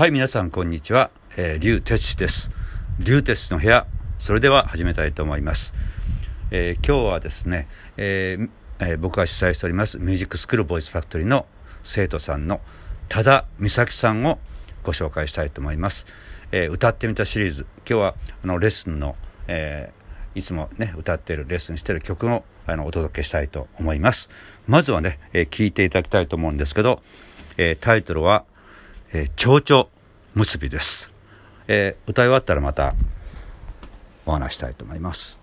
はい皆さんこんにちは、えー、龍哲です。龍哲の部屋。それでは始めたいと思います、えー、今日はですね、えーえー、僕が主催しておりますミュージックスクールボイスファクトリーの生徒さんの多田美咲さんをご紹介したいと思います、えー、歌ってみたシリーズ。今日はあのレッスンの、え、いつもね歌ってるレッスンしてる曲をあのお届けしたいと思います。まずはね、えー、聞いていただきたいと思うんですけど、え、タイトルはえー、蝶々結びです、えー、歌い終わったらまたお話したいと思います。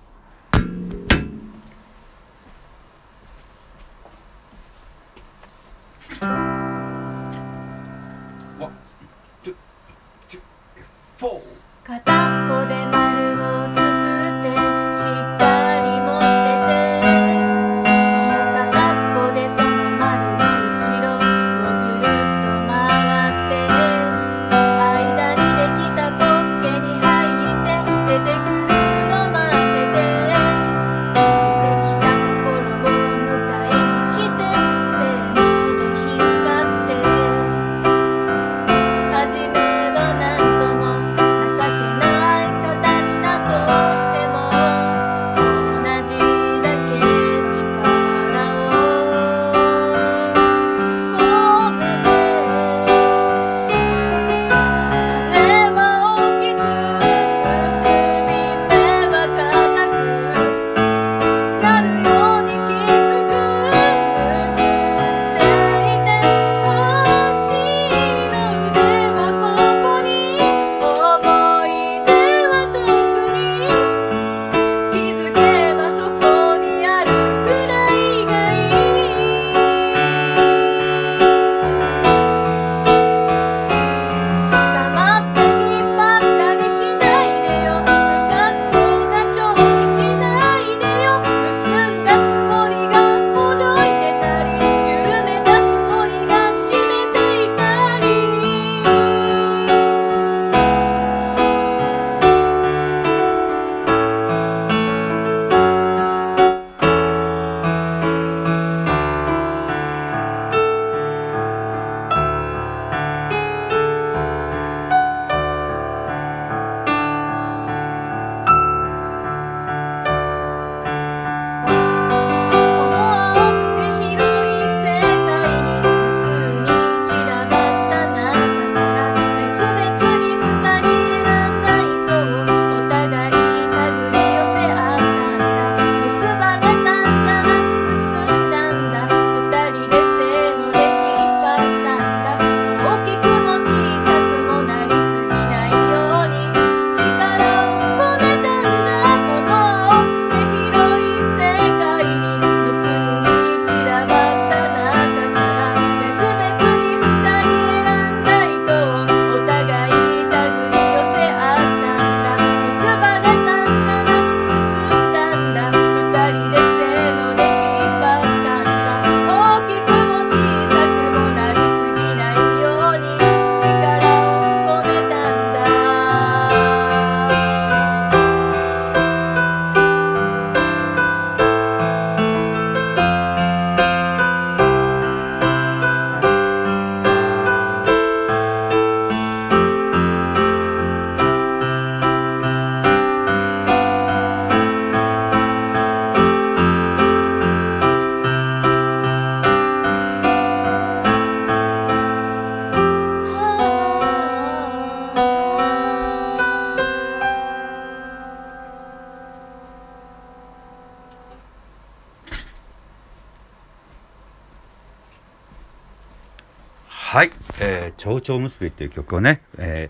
はい、えー、蝶々結びっていう曲をね、え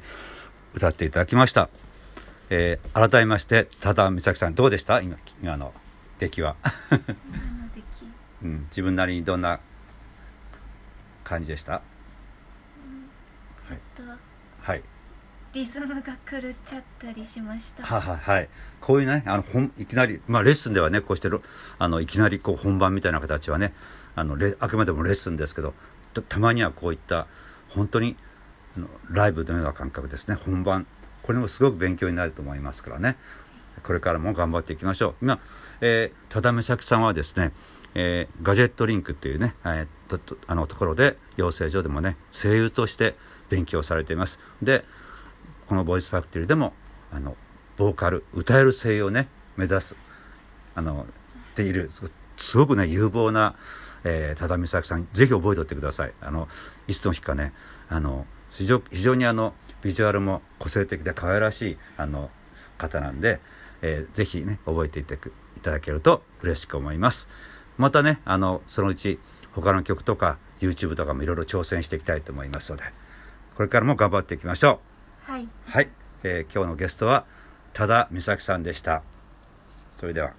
ー、歌っていただきました。えー、改めまして、多田美咲さん、どうでした？今、今の出来は。うん、自分なりにどんな感じでした？ちょっと、はい。リズムが狂っちゃったりしました。はいはいはい。こういうね、あの、ほん、いきなり、まあ、レッスンではね、こうしてる、あの、いきなりこう、本番みたいな形はね、あの、レあくまでもレッスンですけど、たまにはこういった本当にライブのような感覚ですね。本番。これもすごく勉強になると思いますからね。これからも頑張っていきましょう。今、えー、多田美咲さんはですね、えー、ガジェットリンクっていうね、えー、とあのところで養成所でもね声優として勉強されています。でこのボイスファクトリーでもあのボーカル歌える声優をね目指すあのっているすごくね有望な、えー、多田美咲さんぜひ覚えておいてください。あのいつの日かねあの非常非常にあのビジュアルも個性的で可愛らしいあの方なんで、えー、ぜひね覚えていていただけると嬉しく思います。またねあのそのうち他の曲とか YouTube とかもいろいろ挑戦していきたいと思いますのでこれからも頑張っていきましょう。はい、はい。えー、今日のゲストは多田美咲さんでした。それでは